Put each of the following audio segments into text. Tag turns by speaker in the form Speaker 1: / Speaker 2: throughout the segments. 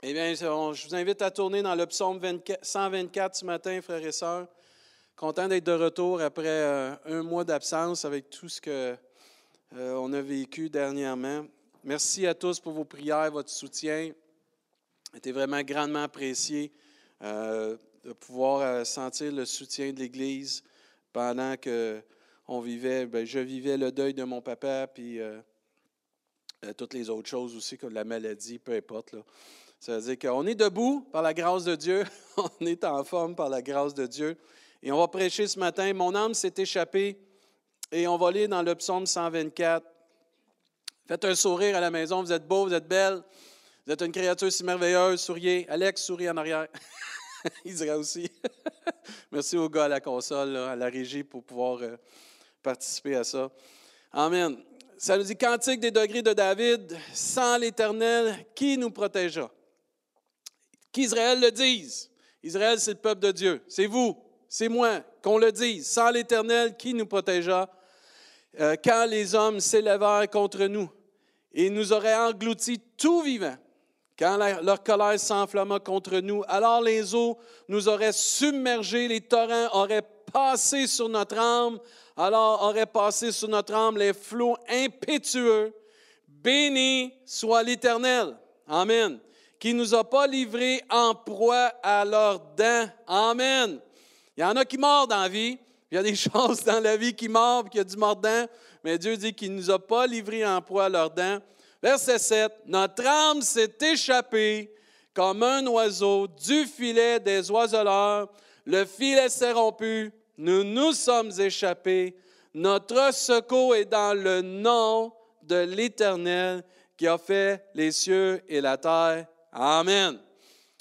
Speaker 1: Eh bien, je vous invite à tourner dans le psaume 124 ce matin, frères et sœurs. Content d'être de retour après euh, un mois d'absence avec tout ce qu'on euh, a vécu dernièrement. Merci à tous pour vos prières, votre soutien. C'était vraiment grandement apprécié euh, de pouvoir sentir le soutien de l'Église pendant que on vivait, ben, je vivais le deuil de mon papa, puis toutes les autres choses aussi, comme la maladie, peu importe. Là. Ça veut dire qu'on est debout par la grâce de Dieu, on est en forme par la grâce de Dieu. Et on va prêcher ce matin. Mon âme s'est échappée et on va lire dans le psaume 124. Faites un sourire à la maison, vous êtes beau, vous êtes belle, vous êtes une créature si merveilleuse, souriez. Alex, sourit en arrière. Il dirait aussi. Merci aux gars à la console, à la régie pour pouvoir euh, participer à ça. Amen. Ça nous dit Cantique des degrés de David, sans l'Éternel, qui nous protégera? Qu'Israël le dise. Israël, c'est le peuple de Dieu. C'est vous, c'est moi, qu'on le dise. Sans l'Éternel, qui nous protégera? Euh, quand les hommes s'élèvèrent contre nous et nous auraient engloutis tout vivant, quand leur colère s'enflamma contre nous, alors les eaux nous auraient submergés, les torrents auraient passé sur notre âme, alors auraient passé sur notre âme les flots impétueux. Béni soit l'Éternel. Amen qui ne nous a pas livrés en proie à leurs dents. Amen. Il y en a qui mordent dans la vie. Il y a des choses dans la vie qui mordent, qui a du mordant, mais Dieu dit qu'il ne nous a pas livrés en proie à leurs dents. Verset 7. Notre âme s'est échappée comme un oiseau du filet des oiseleurs. Le filet s'est rompu. Nous nous sommes échappés. Notre secours est dans le nom de l'Éternel qui a fait les cieux et la terre. Amen.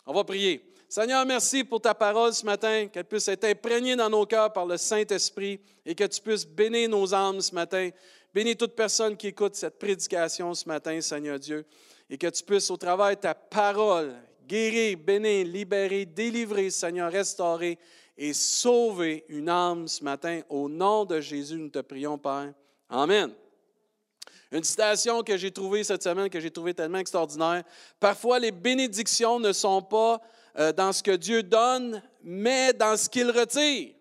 Speaker 1: On va prier. Seigneur, merci pour ta parole ce matin, qu'elle puisse être imprégnée dans nos cœurs par le Saint-Esprit et que tu puisses bénir nos âmes ce matin. Bénis toute personne qui écoute cette prédication ce matin, Seigneur Dieu, et que tu puisses, au travers de ta parole, guérir, bénir, libérer, délivrer, Seigneur, restaurer et sauver une âme ce matin. Au nom de Jésus, nous te prions, Père. Amen. Une citation que j'ai trouvée cette semaine, que j'ai trouvée tellement extraordinaire. Parfois, les bénédictions ne sont pas euh, dans ce que Dieu donne, mais dans ce qu'il retire.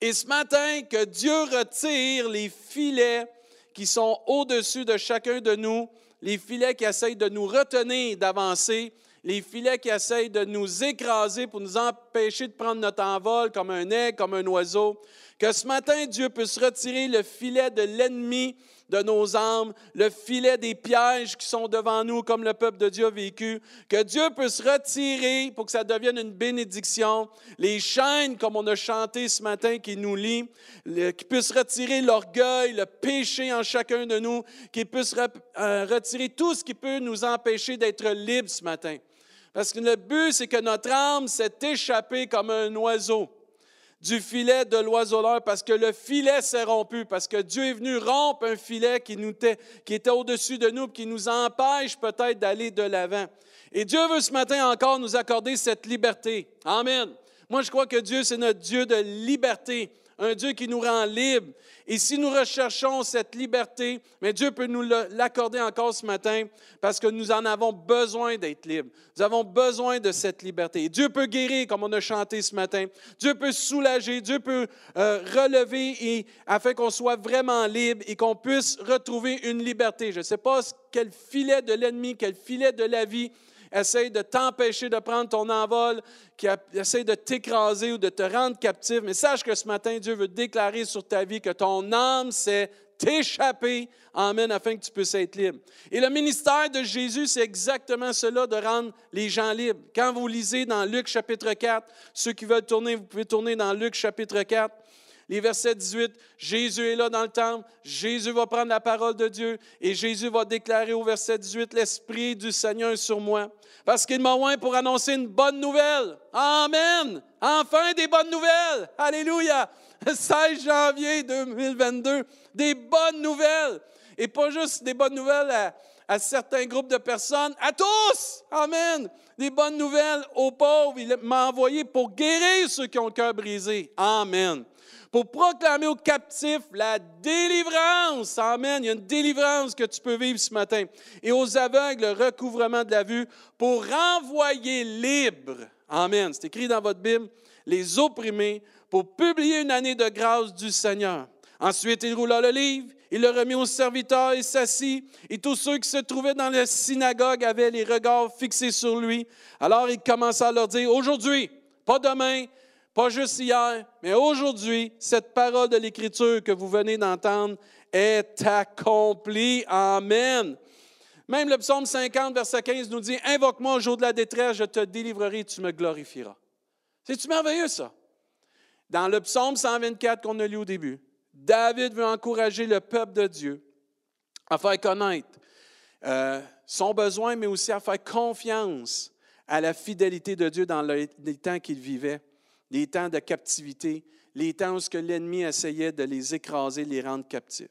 Speaker 1: Et ce matin, que Dieu retire les filets qui sont au-dessus de chacun de nous, les filets qui essayent de nous retenir d'avancer, les filets qui essayent de nous écraser pour nous empêcher de prendre notre envol comme un aigle, comme un oiseau. Que ce matin, Dieu puisse retirer le filet de l'ennemi de nos âmes, le filet des pièges qui sont devant nous comme le peuple de Dieu a vécu, que Dieu puisse retirer pour que ça devienne une bénédiction, les chaînes comme on a chanté ce matin qui nous lie, qu'il puisse retirer l'orgueil, le péché en chacun de nous, qu'il puisse euh, retirer tout ce qui peut nous empêcher d'être libres ce matin. Parce que le but, c'est que notre âme s'est échappée comme un oiseau du filet de l'oiseleur parce que le filet s'est rompu, parce que Dieu est venu rompre un filet qui, nous était, qui était au-dessus de nous, qui nous empêche peut-être d'aller de l'avant. Et Dieu veut ce matin encore nous accorder cette liberté. Amen. Moi, je crois que Dieu, c'est notre Dieu de liberté un Dieu qui nous rend libres. Et si nous recherchons cette liberté, mais Dieu peut nous l'accorder encore ce matin parce que nous en avons besoin d'être libres. Nous avons besoin de cette liberté. Et Dieu peut guérir, comme on a chanté ce matin. Dieu peut soulager, Dieu peut euh, relever et, afin qu'on soit vraiment libre et qu'on puisse retrouver une liberté. Je ne sais pas quel filet de l'ennemi, quel filet de la vie essaye de t'empêcher de prendre ton envol, qui essaye de t'écraser ou de te rendre captif. Mais sache que ce matin, Dieu veut déclarer sur ta vie que ton âme s'est échappée. Amen, afin que tu puisses être libre. Et le ministère de Jésus, c'est exactement cela, de rendre les gens libres. Quand vous lisez dans Luc chapitre 4, ceux qui veulent tourner, vous pouvez tourner dans Luc chapitre 4 les versets 18, Jésus est là dans le temple, Jésus va prendre la parole de Dieu et Jésus va déclarer au verset 18, l'Esprit du Seigneur est sur moi, parce qu'il m'a oint pour annoncer une bonne nouvelle. Amen. Enfin des bonnes nouvelles. Alléluia. 16 janvier 2022, des bonnes nouvelles. Et pas juste des bonnes nouvelles à certains groupes de personnes, à tous. Amen. Des bonnes nouvelles aux pauvres. Il m'a envoyé pour guérir ceux qui ont le cœur brisé. Amen. Pour proclamer aux captifs la délivrance. Amen. Il y a une délivrance que tu peux vivre ce matin. Et aux aveugles, le recouvrement de la vue pour renvoyer libre. Amen. C'est écrit dans votre Bible. Les opprimés pour publier une année de grâce du Seigneur. Ensuite, il roula le livre, il le remit aux serviteurs et s'assit, et tous ceux qui se trouvaient dans la synagogue avaient les regards fixés sur lui. Alors il commença à leur dire, aujourd'hui, pas demain, pas juste hier, mais aujourd'hui, cette parole de l'Écriture que vous venez d'entendre est accomplie. Amen. Même le psaume 50, verset 15 nous dit, Invoque-moi au jour de la détresse, je te délivrerai, tu me glorifieras. C'est-tu merveilleux ça? Dans le psaume 124 qu'on a lu au début, David veut encourager le peuple de Dieu à faire connaître euh, son besoin, mais aussi à faire confiance à la fidélité de Dieu dans les temps qu'il vivait, les temps de captivité, les temps où l'ennemi essayait de les écraser, les rendre captifs.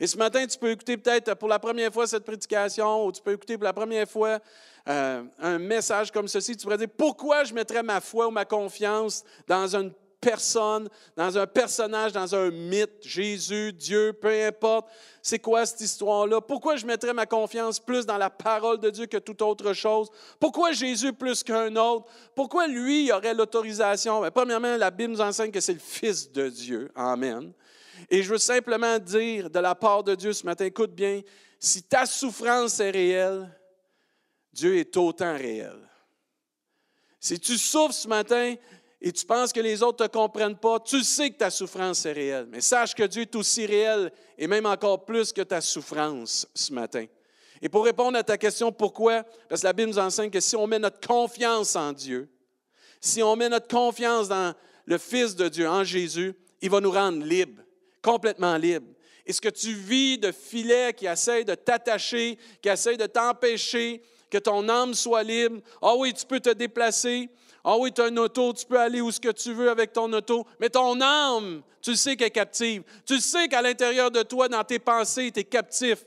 Speaker 1: Et ce matin, tu peux écouter peut-être pour la première fois cette prédication, ou tu peux écouter pour la première fois euh, un message comme ceci. Tu pourrais dire, pourquoi je mettrais ma foi ou ma confiance dans une personne, dans un personnage, dans un mythe, Jésus, Dieu, peu importe. C'est quoi cette histoire-là? Pourquoi je mettrais ma confiance plus dans la parole de Dieu que toute autre chose? Pourquoi Jésus plus qu'un autre? Pourquoi lui aurait l'autorisation? Ben, premièrement, la Bible nous enseigne que c'est le Fils de Dieu. Amen. Et je veux simplement dire de la part de Dieu ce matin, écoute bien, si ta souffrance est réelle, Dieu est autant réel. Si tu souffres ce matin, et tu penses que les autres ne te comprennent pas, tu sais que ta souffrance est réelle. Mais sache que Dieu est aussi réel et même encore plus que ta souffrance ce matin. Et pour répondre à ta question, pourquoi? Parce que la Bible nous enseigne que si on met notre confiance en Dieu, si on met notre confiance dans le Fils de Dieu, en Jésus, il va nous rendre libres, complètement libres. Et ce que tu vis de filets qui essayent de t'attacher, qui essayent de t'empêcher que ton âme soit libre, ah oui, tu peux te déplacer, ah oui, tu as une auto, tu peux aller où ce que tu veux avec ton auto, mais ton âme, tu sais qu'elle est captive. Tu sais qu'à l'intérieur de toi, dans tes pensées, tu es captif.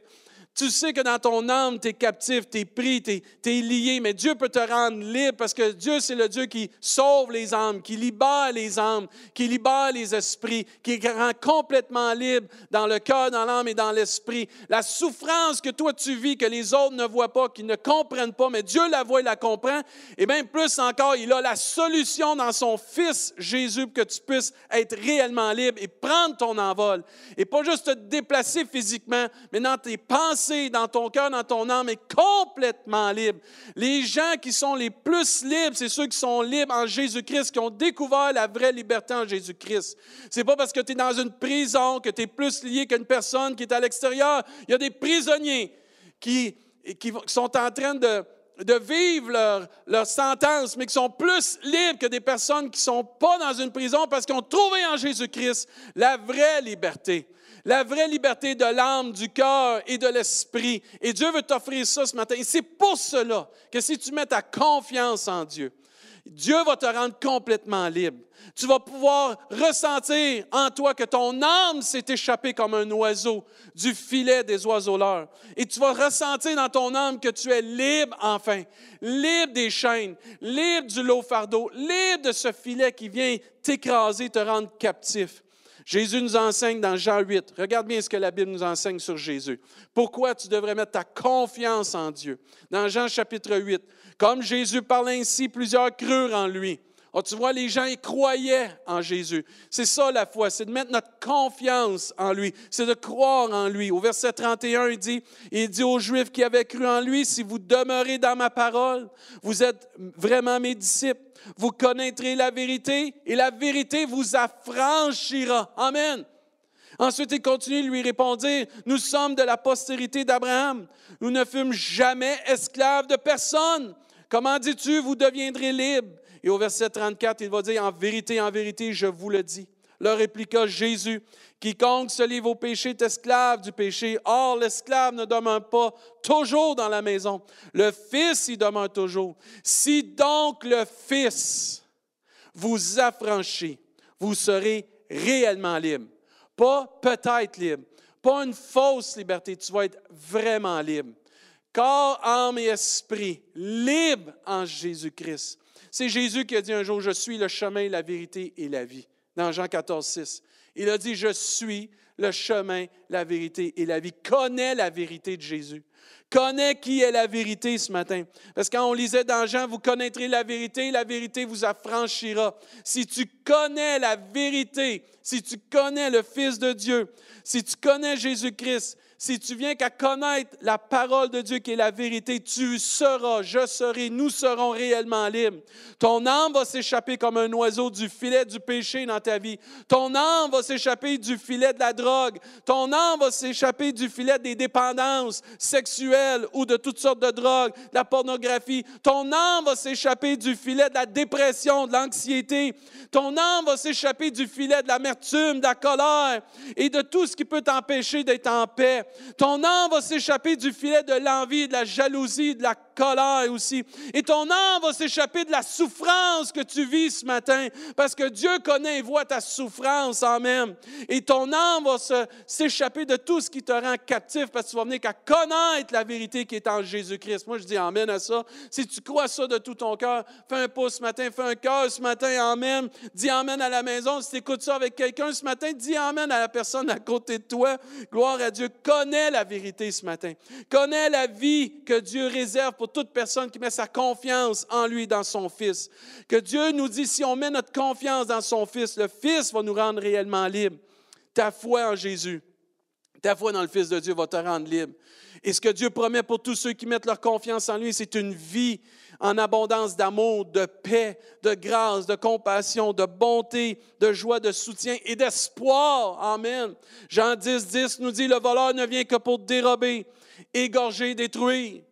Speaker 1: Tu sais que dans ton âme, tu es captif, tu es pris, tu es, lié, mais Dieu peut te rendre libre parce que Dieu, c'est le Dieu qui sauve les âmes, qui libère les âmes, qui libère les esprits, qui rend complètement libre dans le cœur, dans l'âme et dans l'esprit. La souffrance que toi tu vis, que les autres ne voient pas, qui ne comprennent pas, mais Dieu la voit et la comprend, et bien plus encore, il a la solution dans son Fils Jésus pour que tu puisses être réellement libre et prendre ton envol. Et pas juste te déplacer physiquement, mais dans tes pensées dans ton cœur, dans ton âme est complètement libre. Les gens qui sont les plus libres, c'est ceux qui sont libres en Jésus-Christ, qui ont découvert la vraie liberté en Jésus-Christ. C'est pas parce que tu es dans une prison que tu es plus lié qu'une personne qui est à l'extérieur. Il y a des prisonniers qui, sont en train de, de vivre leur, leur, sentence, mais qui sont plus libres que des personnes qui ne sont pas dans une prison parce qu'ils ont trouvé en Jésus-Christ la vraie liberté la vraie liberté de l'âme, du cœur et de l'esprit. Et Dieu veut t'offrir ça ce matin. Et c'est pour cela que si tu mets ta confiance en Dieu, Dieu va te rendre complètement libre. Tu vas pouvoir ressentir en toi que ton âme s'est échappée comme un oiseau du filet des oiseaux-leurs. Et tu vas ressentir dans ton âme que tu es libre enfin, libre des chaînes, libre du lot fardeau, libre de ce filet qui vient t'écraser, te rendre captif. Jésus nous enseigne dans Jean 8. Regarde bien ce que la Bible nous enseigne sur Jésus. Pourquoi tu devrais mettre ta confiance en Dieu? Dans Jean chapitre 8. Comme Jésus parlait ainsi, plusieurs crurent en lui. Oh, tu vois, les gens, ils croyaient en Jésus. C'est ça la foi, c'est de mettre notre confiance en lui, c'est de croire en lui. Au verset 31, il dit, il dit aux Juifs qui avaient cru en lui, si vous demeurez dans ma parole, vous êtes vraiment mes disciples vous connaîtrez la vérité et la vérité vous affranchira. Amen. Ensuite, il continue de lui répondre, nous sommes de la postérité d'Abraham. Nous ne fûmes jamais esclaves de personne. Comment dis-tu, vous deviendrez libres? Et au verset 34, il va dire, en vérité, en vérité, je vous le dis. Leur répliqua Jésus, Quiconque se livre au péché est esclave du péché. Or, l'esclave ne demeure pas toujours dans la maison. Le Fils y demeure toujours. Si donc le Fils vous affranchit, vous serez réellement libre. Pas peut-être libre, pas une fausse liberté, tu vas être vraiment libre. corps, âme et esprit, libre en Jésus-Christ. C'est Jésus qui a dit un jour, je suis le chemin, la vérité et la vie, dans Jean 14, 6. Il a dit, je suis le chemin, la vérité et la vie. Connais la vérité de Jésus. Connais qui est la vérité ce matin. Parce que quand on lisait dans Jean, vous connaîtrez la vérité, la vérité vous affranchira. Si tu connais la vérité, si tu connais le Fils de Dieu, si tu connais Jésus-Christ, si tu viens qu'à connaître la parole de Dieu qui est la vérité, tu seras, je serai, nous serons réellement libres. Ton âme va s'échapper comme un oiseau du filet du péché dans ta vie. Ton âme va s'échapper du filet de la drogue. Ton âme va s'échapper du filet des dépendances sexuelles ou de toutes sortes de drogues, de la pornographie. Ton âme va s'échapper du filet de la dépression, de l'anxiété. Ton âme va s'échapper du filet de l'amertume, de la colère et de tout ce qui peut t'empêcher d'être en paix. Ton âme va s'échapper du filet de l'envie, de la jalousie, de la colère aussi. Et ton âme va s'échapper de la souffrance que tu vis ce matin, parce que Dieu connaît et voit ta souffrance, Amen. Et ton âme va s'échapper de tout ce qui te rend captif, parce que tu vas venir qu'à connaître la vérité qui est en Jésus-Christ. Moi, je dis Amen à ça. Si tu crois ça de tout ton cœur, fais un pouce ce matin, fais un cœur ce matin, Amen. Dis Amen à la maison. Si tu écoutes ça avec quelqu'un ce matin, dis Amen à la personne à côté de toi. Gloire à Dieu. La vérité ce matin. Connais la vie que Dieu réserve pour toute personne qui met sa confiance en lui, dans son Fils. Que Dieu nous dit, si on met notre confiance dans son Fils, le Fils va nous rendre réellement libres. Ta foi en Jésus, ta foi dans le Fils de Dieu va te rendre libre. Et ce que Dieu promet pour tous ceux qui mettent leur confiance en lui, c'est une vie en abondance d'amour, de paix, de grâce, de compassion, de bonté, de joie, de soutien et d'espoir. Amen. Jean 10, 10 nous dit, le voleur ne vient que pour dérober, égorger, détruire.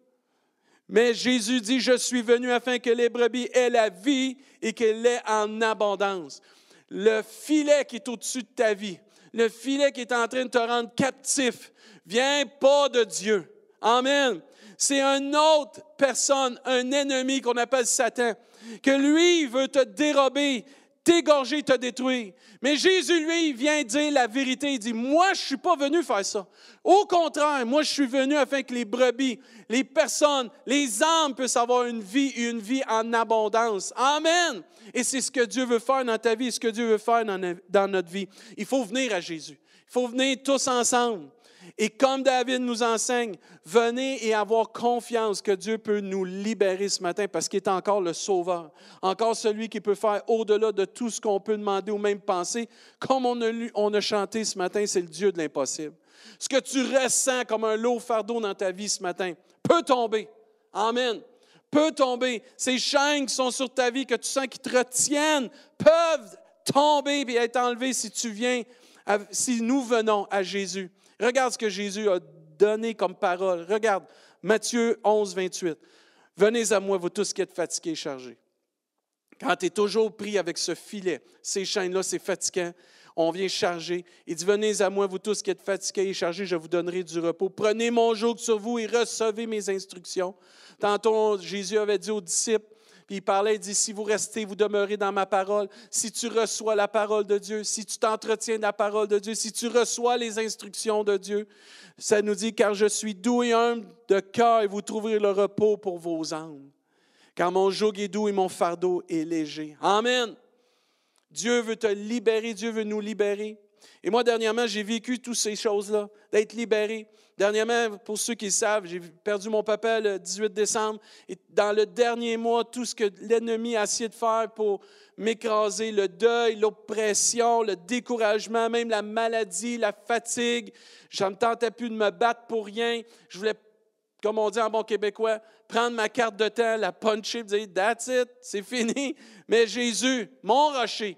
Speaker 1: Mais Jésus dit, je suis venu afin que les brebis aient la vie et qu'elle ait en abondance. Le filet qui est au-dessus de ta vie, le filet qui est en train de te rendre captif, vient pas de Dieu. Amen. C'est une autre personne, un ennemi qu'on appelle Satan, que lui veut te dérober, t'égorger, te détruire. Mais Jésus, lui, vient dire la vérité. Il dit, moi, je ne suis pas venu faire ça. Au contraire, moi, je suis venu afin que les brebis, les personnes, les âmes puissent avoir une vie, une vie en abondance. Amen. Et c'est ce que Dieu veut faire dans ta vie, ce que Dieu veut faire dans notre vie. Il faut venir à Jésus. Il faut venir tous ensemble. Et comme David nous enseigne, venez et avoir confiance que Dieu peut nous libérer ce matin parce qu'il est encore le Sauveur, encore celui qui peut faire au-delà de tout ce qu'on peut demander ou même penser. Comme on a, on a chanté ce matin, c'est le Dieu de l'impossible. Ce que tu ressens comme un lourd fardeau dans ta vie ce matin peut tomber. Amen. Peut tomber. Ces chaînes qui sont sur ta vie, que tu sens qui te retiennent, peuvent tomber et être enlevées si tu viens, si nous venons à Jésus. Regarde ce que Jésus a donné comme parole. Regarde Matthieu 11, 28. Venez à moi, vous tous qui êtes fatigués et chargés. Quand tu es toujours pris avec ce filet, ces chaînes-là, c'est fatigant. On vient charger. Il dit Venez à moi, vous tous qui êtes fatigués et chargés, je vous donnerai du repos. Prenez mon joug sur vous et recevez mes instructions. Tantôt, Jésus avait dit aux disciples puis il parlait, il dit, si vous restez, vous demeurez dans ma parole, si tu reçois la parole de Dieu, si tu t'entretiens de la parole de Dieu, si tu reçois les instructions de Dieu, ça nous dit, car je suis doux et humble de cœur et vous trouverez le repos pour vos âmes. Car mon joug est doux et mon fardeau est léger. Amen. Dieu veut te libérer, Dieu veut nous libérer. Et moi, dernièrement, j'ai vécu toutes ces choses-là, d'être libéré. Dernièrement, pour ceux qui savent, j'ai perdu mon papa le 18 décembre. Et dans le dernier mois, tout ce que l'ennemi a essayé de faire pour m'écraser, le deuil, l'oppression, le découragement, même la maladie, la fatigue. Je ne tentais plus de me battre pour rien. Je voulais, comme on dit en bon québécois, prendre ma carte de temps, la puncher, dire That's it, c'est fini. Mais Jésus, mon rocher,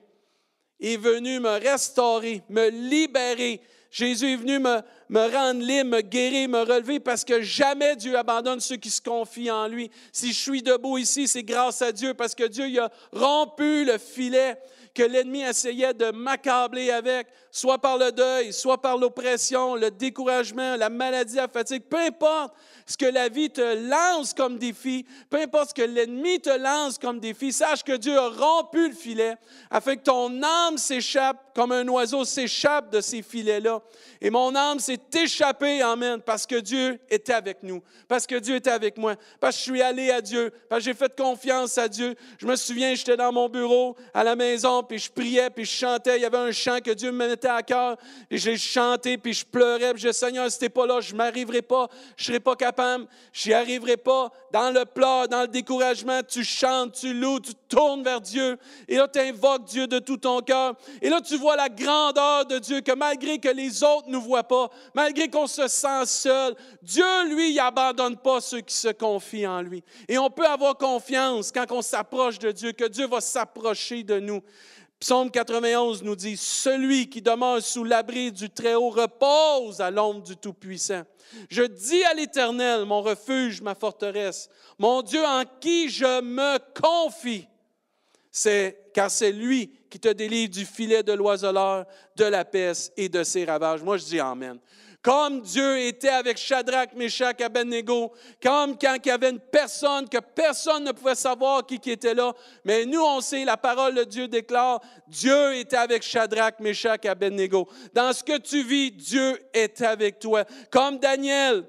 Speaker 1: est venu me restaurer, me libérer. Jésus est venu me, me rendre libre, me guérir, me relever, parce que jamais Dieu abandonne ceux qui se confient en lui. Si je suis debout ici, c'est grâce à Dieu, parce que Dieu a rompu le filet que l'ennemi essayait de m'accabler avec, soit par le deuil, soit par l'oppression, le découragement, la maladie, la fatigue, peu importe ce que la vie te lance comme défi, peu importe ce que l'ennemi te lance comme défi, sache que Dieu a rompu le filet afin que ton âme s'échappe comme un oiseau s'échappe de ces filets-là. Et mon âme s'est s'est échappé, Amen, parce que Dieu était avec nous, parce que Dieu était avec moi, parce que je suis allé à Dieu, parce que j'ai fait confiance à Dieu. Je me souviens, j'étais dans mon bureau à la maison, puis je priais, puis je chantais. Il y avait un chant que Dieu me mettait à cœur, et j'ai chanté, puis je pleurais, puis je Seigneur, si t'es pas là, je m'arriverai pas, je serai pas capable, j'y arriverai pas. Dans le plat, dans le découragement, tu chantes, tu loues, tu tournes vers Dieu, et là, tu invoques Dieu de tout ton cœur. Et là, tu vois la grandeur de Dieu, que malgré que les autres ne nous voient pas, malgré qu'on se sent seul, Dieu, lui, il abandonne pas ceux qui se confient en lui. Et on peut avoir confiance quand on s'approche de Dieu, que Dieu va s'approcher de nous. Psaume 91 nous dit, Celui qui demeure sous l'abri du Très-Haut repose à l'ombre du Tout-Puissant. Je dis à l'Éternel, mon refuge, ma forteresse, mon Dieu en qui je me confie. Car c'est lui qui te délivre du filet de l'oiseleur, de la peste et de ses ravages. Moi, je dis Amen. Comme Dieu était avec Shadrach, Meshach, Abednego, comme quand il y avait une personne que personne ne pouvait savoir qui, qui était là, mais nous, on sait, la parole de Dieu déclare, Dieu était avec Shadrach, Meshach, Abednego. Dans ce que tu vis, Dieu est avec toi. Comme Daniel,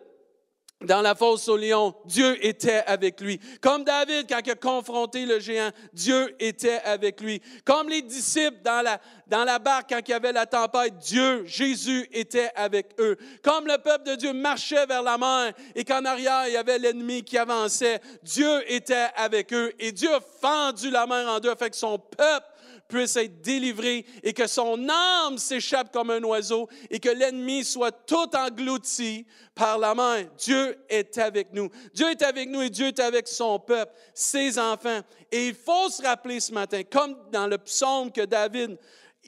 Speaker 1: dans la fosse au lion, Dieu était avec lui. Comme David, quand il a confronté le géant, Dieu était avec lui. Comme les disciples dans la, dans la barque, quand il y avait la tempête, Dieu, Jésus était avec eux. Comme le peuple de Dieu marchait vers la mer et qu'en arrière, il y avait l'ennemi qui avançait, Dieu était avec eux. Et Dieu a fendu la mer en deux, fait que son peuple puisse être délivré et que son âme s'échappe comme un oiseau et que l'ennemi soit tout englouti par la main. Dieu est avec nous. Dieu est avec nous et Dieu est avec son peuple, ses enfants. Et il faut se rappeler ce matin, comme dans le psaume que David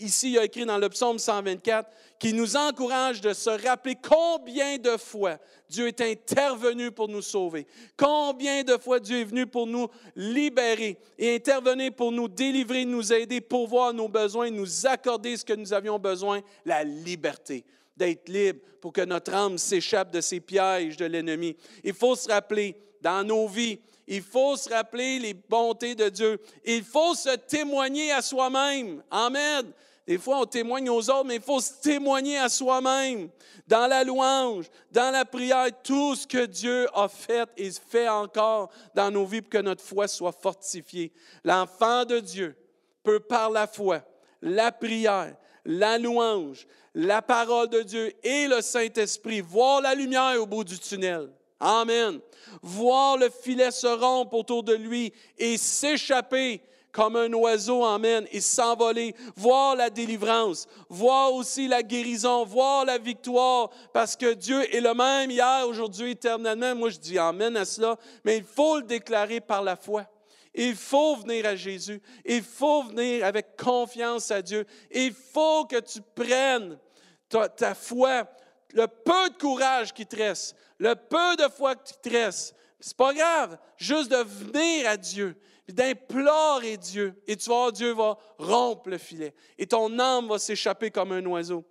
Speaker 1: ici il a écrit dans le psaume 124, qui nous encourage de se rappeler combien de fois Dieu est intervenu pour nous sauver, combien de fois Dieu est venu pour nous libérer et intervenir pour nous délivrer, nous aider, pourvoir nos besoins, nous accorder ce que nous avions besoin, la liberté d'être libre pour que notre âme s'échappe de ces pièges de l'ennemi. Il faut se rappeler dans nos vies, il faut se rappeler les bontés de Dieu. Il faut se témoigner à soi-même. Amen. Des fois, on témoigne aux autres, mais il faut se témoigner à soi-même, dans la louange, dans la prière, tout ce que Dieu a fait et fait encore dans nos vies pour que notre foi soit fortifiée. L'enfant de Dieu peut par la foi, la prière, la louange, la parole de Dieu et le Saint-Esprit voir la lumière au bout du tunnel. Amen. Voir le filet se rompre autour de lui et s'échapper comme un oiseau emmène et s'envoler, voir la délivrance, voir aussi la guérison, voir la victoire, parce que Dieu est le même hier, aujourd'hui, éternellement. Moi, je dis Amen à cela, mais il faut le déclarer par la foi. Il faut venir à Jésus. Il faut venir avec confiance à Dieu. Il faut que tu prennes ta, ta foi, le peu de courage qui te reste, le peu de foi qui te reste. C'est pas grave, juste de venir à Dieu d'implorer Dieu. Et tu vois, Dieu va rompre le filet. Et ton âme va s'échapper comme un oiseau.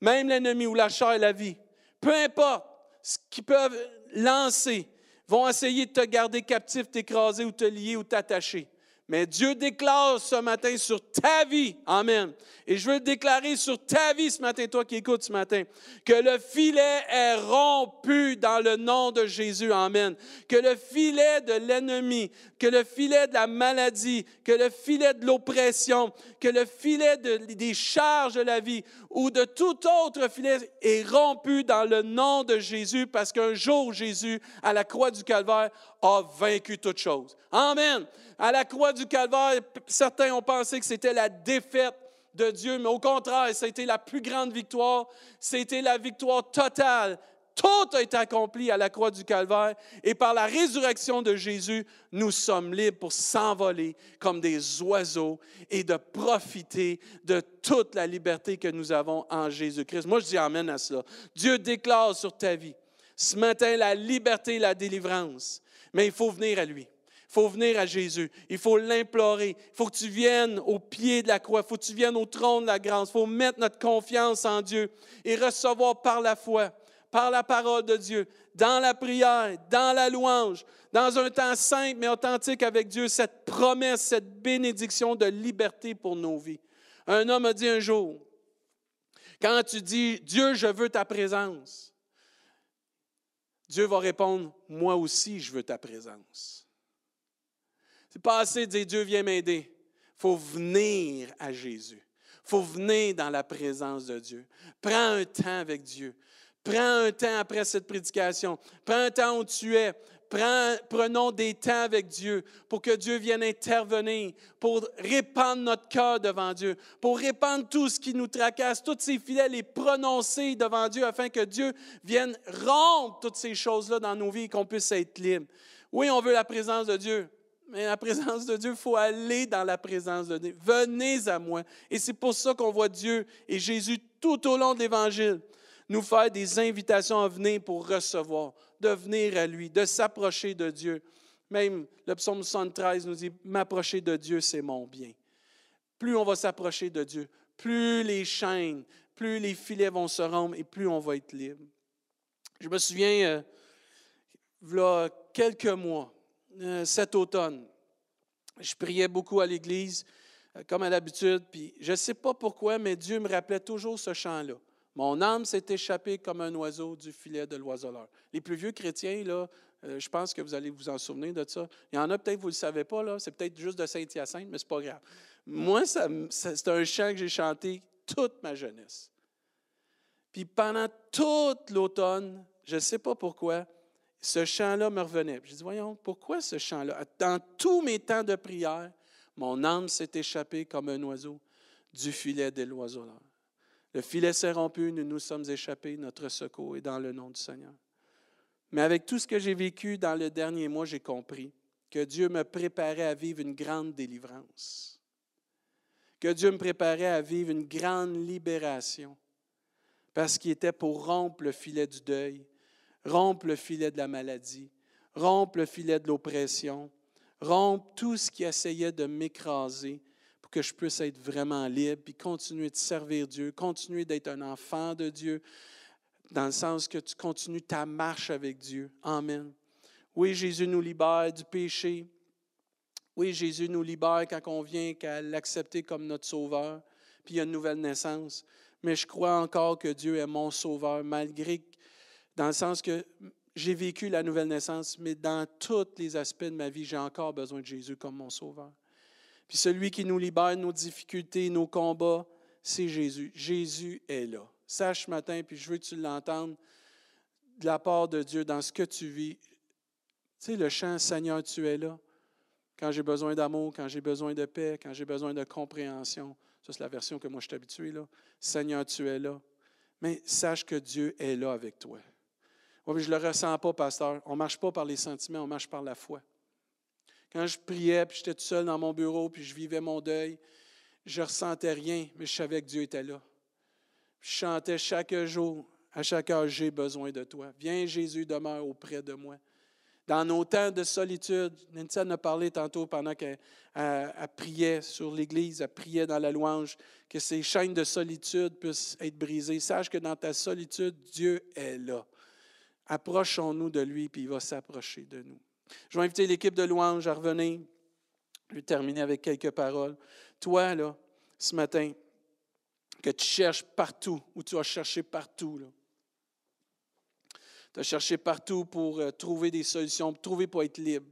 Speaker 1: Même l'ennemi ou la chair et la vie, peu importe ce qu'ils peuvent lancer, vont essayer de te garder captif, t'écraser ou te lier ou t'attacher. Mais Dieu déclare ce matin sur ta vie, Amen. Et je veux le déclarer sur ta vie ce matin, toi qui écoutes ce matin, que le filet est rompu dans le nom de Jésus, Amen. Que le filet de l'ennemi, que le filet de la maladie, que le filet de l'oppression, que le filet des charges de la vie ou de tout autre filet est rompu dans le nom de Jésus parce qu'un jour Jésus, à la croix du Calvaire, a vaincu toute chose. Amen. À la croix du Calvaire, certains ont pensé que c'était la défaite de Dieu, mais au contraire, c'était la plus grande victoire. C'était la victoire totale. Tout a été accompli à la croix du Calvaire et par la résurrection de Jésus, nous sommes libres pour s'envoler comme des oiseaux et de profiter de toute la liberté que nous avons en Jésus-Christ. Moi, je dis Amen à cela. Dieu déclare sur ta vie ce matin la liberté et la délivrance, mais il faut venir à lui. Il faut venir à Jésus. Il faut l'implorer. Il faut que tu viennes au pied de la croix. Il faut que tu viennes au trône de la grâce. Il faut mettre notre confiance en Dieu et recevoir par la foi, par la parole de Dieu, dans la prière, dans la louange, dans un temps simple mais authentique avec Dieu, cette promesse, cette bénédiction de liberté pour nos vies. Un homme a dit un jour Quand tu dis, Dieu, je veux ta présence, Dieu va répondre, moi aussi, je veux ta présence. C'est pas assez de dire, Dieu, viens m'aider. Faut venir à Jésus. Faut venir dans la présence de Dieu. Prends un temps avec Dieu. Prends un temps après cette prédication. Prends un temps où tu es prenons des temps avec Dieu pour que Dieu vienne intervenir, pour répandre notre cœur devant Dieu, pour répandre tout ce qui nous tracasse, tous ces filets, les prononcer devant Dieu afin que Dieu vienne rompre toutes ces choses-là dans nos vies et qu'on puisse être libre. Oui, on veut la présence de Dieu, mais la présence de Dieu, il faut aller dans la présence de Dieu. Venez à moi. Et c'est pour ça qu'on voit Dieu et Jésus tout au long de l'Évangile nous faire des invitations à venir pour recevoir, de venir à lui, de s'approcher de Dieu. Même le psaume 73 nous dit, m'approcher de Dieu, c'est mon bien. Plus on va s'approcher de Dieu, plus les chaînes, plus les filets vont se rompre et plus on va être libre. Je me souviens, il y a quelques mois, euh, cet automne, je priais beaucoup à l'église, euh, comme à l'habitude, puis je ne sais pas pourquoi, mais Dieu me rappelait toujours ce chant-là. Mon âme s'est échappée comme un oiseau du filet de l'oiseleur. Les plus vieux chrétiens, euh, je pense que vous allez vous en souvenir de ça. Il y en a peut-être, vous ne le savez pas, là, c'est peut-être juste de Saint-Hyacinthe, mais ce n'est pas grave. Moi, c'est un chant que j'ai chanté toute ma jeunesse. Puis pendant toute l'automne, je ne sais pas pourquoi, ce chant-là me revenait. Je dis, voyons, pourquoi ce chant-là? Dans tous mes temps de prière, mon âme s'est échappée comme un oiseau du filet de l'oiseleur. Le filet s'est rompu, nous nous sommes échappés, notre secours est dans le nom du Seigneur. Mais avec tout ce que j'ai vécu dans le dernier mois, j'ai compris que Dieu me préparait à vivre une grande délivrance, que Dieu me préparait à vivre une grande libération, parce qu'il était pour rompre le filet du deuil, rompre le filet de la maladie, rompre le filet de l'oppression, rompre tout ce qui essayait de m'écraser, que je puisse être vraiment libre, puis continuer de servir Dieu, continuer d'être un enfant de Dieu, dans le sens que tu continues ta marche avec Dieu. Amen. Oui, Jésus nous libère du péché. Oui, Jésus nous libère quand on vient qu'à l'accepter comme notre sauveur, puis il y a une nouvelle naissance. Mais je crois encore que Dieu est mon sauveur, malgré, dans le sens que j'ai vécu la nouvelle naissance, mais dans tous les aspects de ma vie, j'ai encore besoin de Jésus comme mon sauveur. Puis celui qui nous libère de nos difficultés, nos combats, c'est Jésus. Jésus est là. Sache ce matin, puis je veux que tu l'entendes de la part de Dieu dans ce que tu vis. Tu sais, le chant Seigneur, tu es là. Quand j'ai besoin d'amour, quand j'ai besoin de paix, quand j'ai besoin de compréhension. Ça, c'est la version que moi je suis habitué. Là. Seigneur, tu es là. Mais sache que Dieu est là avec toi. Je ne le ressens pas, pasteur. On ne marche pas par les sentiments, on marche par la foi. Quand je priais, puis j'étais tout seul dans mon bureau, puis je vivais mon deuil, je ne ressentais rien, mais je savais que Dieu était là. Je chantais chaque jour, à chaque heure, j'ai besoin de toi. Viens, Jésus, demeure auprès de moi. Dans nos temps de solitude, Nancy en a parlé tantôt pendant qu'elle priait sur l'Église, elle priait dans la louange, que ces chaînes de solitude puissent être brisées. Sache que dans ta solitude, Dieu est là. Approchons-nous de lui, puis il va s'approcher de nous. Je vais inviter l'équipe de louange à revenir. Je vais terminer avec quelques paroles. Toi, là, ce matin, que tu cherches partout, ou tu as cherché partout. Tu as cherché partout pour euh, trouver des solutions, pour trouver pour être libre.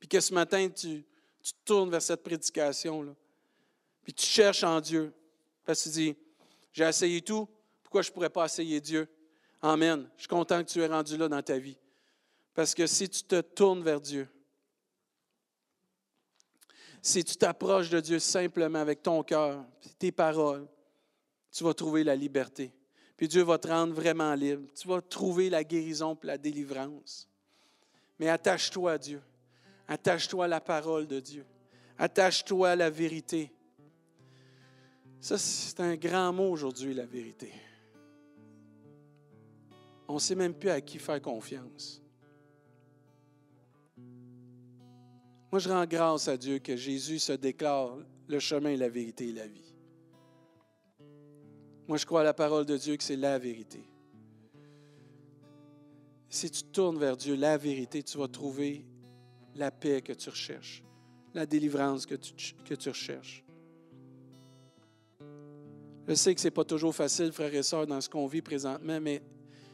Speaker 1: Puis que ce matin, tu, tu tournes vers cette prédication, là. Puis tu cherches en Dieu. Parce que tu dis, j'ai essayé tout, pourquoi je ne pourrais pas essayer Dieu? Amen. Je suis content que tu aies rendu là dans ta vie. Parce que si tu te tournes vers Dieu, si tu t'approches de Dieu simplement avec ton cœur, tes paroles, tu vas trouver la liberté. Puis Dieu va te rendre vraiment libre. Tu vas trouver la guérison et la délivrance. Mais attache-toi à Dieu. Attache-toi à la parole de Dieu. Attache-toi à la vérité. Ça, c'est un grand mot aujourd'hui, la vérité. On ne sait même plus à qui faire confiance. Moi, je rends grâce à Dieu que Jésus se déclare le chemin, la vérité et la vie. Moi, je crois à la parole de Dieu que c'est la vérité. Si tu tournes vers Dieu, la vérité, tu vas trouver la paix que tu recherches, la délivrance que tu, que recherches. Je sais que ce n'est pas toujours facile, frères et sœurs, dans ce qu'on vit présentement, mais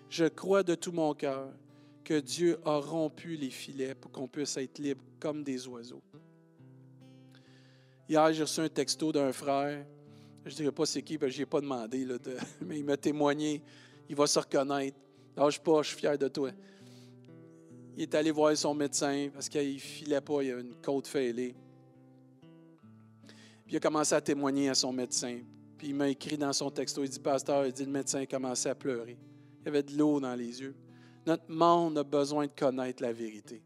Speaker 1: je crois de tout mon cœur que Dieu a rompu les filets pour qu'on puisse être libre comme des oiseaux. Hier, j'ai reçu un texto d'un frère. Je ne dirais pas c'est qui, parce que je ai pas demandé, mais il m'a témoigné. Il va se reconnaître. Lâche pas, je suis fier de toi. Il est allé voir son médecin parce qu'il ne filait pas, il a une côte fêlée. Puis il a commencé à témoigner à son médecin. Puis il m'a écrit dans son texto, il dit, Pasteur, il dit, le médecin a commencé à pleurer. Il y avait de l'eau dans les yeux. Notre monde a besoin de connaître la vérité.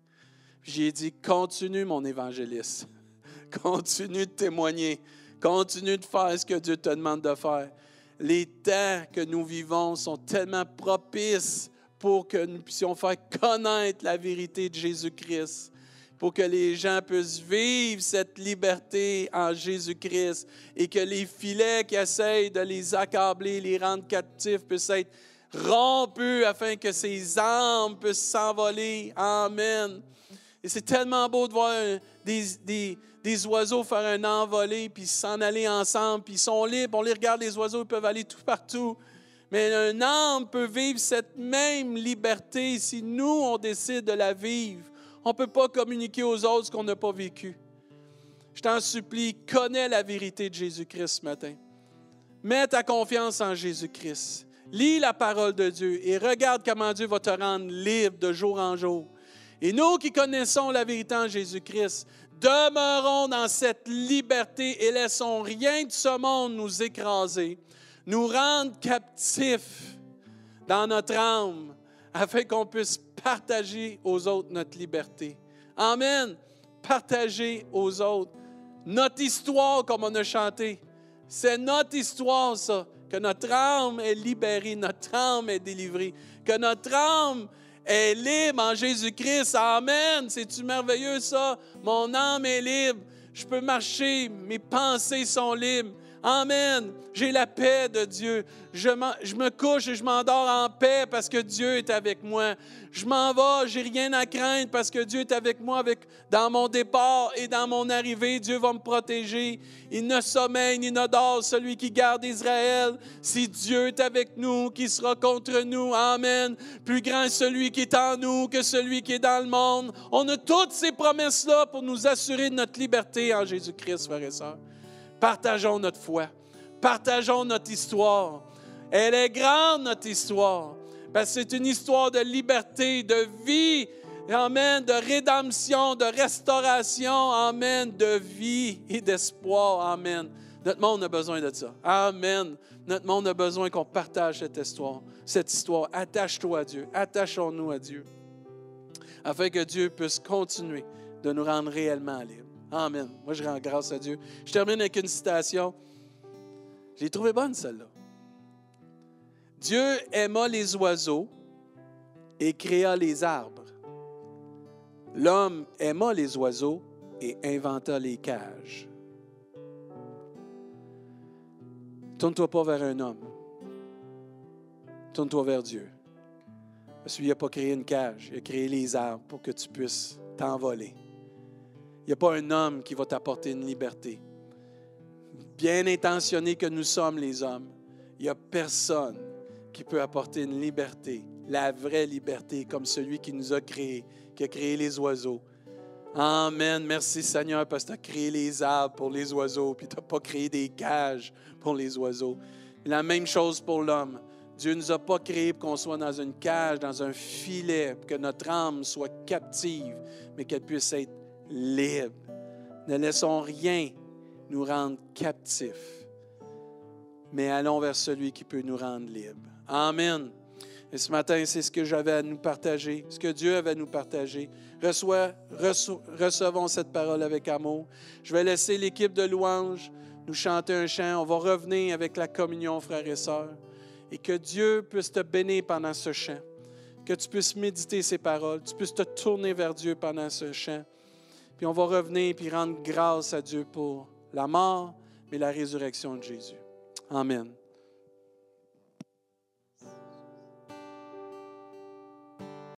Speaker 1: J'ai dit, continue mon évangéliste. Continue de témoigner. Continue de faire ce que Dieu te demande de faire. Les temps que nous vivons sont tellement propices pour que nous puissions faire connaître la vérité de Jésus-Christ, pour que les gens puissent vivre cette liberté en Jésus-Christ et que les filets qui essayent de les accabler, les rendre captifs, puissent être rompus afin que ces âmes puissent s'envoler. Amen. Et c'est tellement beau de voir des, des, des oiseaux faire un envolé, puis s'en aller ensemble, puis ils sont libres. On les regarde, les oiseaux, ils peuvent aller tout partout. Mais un âme peut vivre cette même liberté si nous, on décide de la vivre. On ne peut pas communiquer aux autres ce qu'on n'a pas vécu. Je t'en supplie, connais la vérité de Jésus-Christ ce matin. Mets ta confiance en Jésus-Christ. Lis la parole de Dieu et regarde comment Dieu va te rendre libre de jour en jour. Et nous qui connaissons la vérité en Jésus-Christ, demeurons dans cette liberté et laissons rien de ce monde nous écraser, nous rendre captifs dans notre âme, afin qu'on puisse partager aux autres notre liberté. Amen. Partager aux autres notre histoire comme on a chanté. C'est notre histoire, ça. Que notre âme est libérée, notre âme est délivrée, que notre âme est libre en Jésus-Christ. Amen. C'est-tu merveilleux ça? Mon âme est libre. Je peux marcher. Mes pensées sont libres. Amen. J'ai la paix de Dieu. Je, me couche et je m'endors en paix parce que Dieu est avec moi. Je m'en vais, j'ai rien à craindre parce que Dieu est avec moi avec, dans mon départ et dans mon arrivée. Dieu va me protéger. Il ne sommeille ni ne dort celui qui garde Israël. Si Dieu est avec nous, qui sera contre nous? Amen. Plus grand est celui qui est en nous que celui qui est dans le monde. On a toutes ces promesses-là pour nous assurer de notre liberté en Jésus-Christ, frères et sœurs. Partageons notre foi. Partageons notre histoire. Elle est grande, notre histoire. Parce que c'est une histoire de liberté, de vie, Amen, de rédemption, de restauration, Amen, de vie et d'espoir, Amen. Notre monde a besoin de ça. Amen. Notre monde a besoin qu'on partage cette histoire. Cette histoire. Attache-toi à Dieu. Attachons-nous à Dieu. Afin que Dieu puisse continuer de nous rendre réellement libres. Amen. Moi, je rends grâce à Dieu. Je termine avec une citation. Je l'ai trouvée bonne, celle-là. Dieu aima les oiseaux et créa les arbres. L'homme aima les oiseaux et inventa les cages. Tourne-toi pas vers un homme. Tourne-toi vers Dieu. Parce qu'il n'a pas créé une cage, il a créé les arbres pour que tu puisses t'envoler. Il n'y a pas un homme qui va t'apporter une liberté. Bien intentionné que nous sommes les hommes, il n'y a personne qui peut apporter une liberté, la vraie liberté, comme celui qui nous a créés, qui a créé les oiseaux. Amen. Merci Seigneur parce que tu as créé les arbres pour les oiseaux, puis tu n'as pas créé des cages pour les oiseaux. La même chose pour l'homme. Dieu ne nous a pas créés pour qu'on soit dans une cage, dans un filet, pour que notre âme soit captive, mais qu'elle puisse être libre. Ne laissons rien nous rendre captifs, mais allons vers celui qui peut nous rendre libres. Amen. Et ce matin, c'est ce que j'avais à nous partager, ce que Dieu avait à nous partager. Reçois, recevons cette parole avec amour. Je vais laisser l'équipe de louanges nous chanter un chant. On va revenir avec la communion, frères et sœurs. Et que Dieu puisse te bénir pendant ce chant. Que tu puisses méditer ces paroles. Tu puisses te tourner vers Dieu pendant ce chant. Puis on va revenir puis rendre grâce à Dieu pour la mort, mais la résurrection de Jésus. Amen.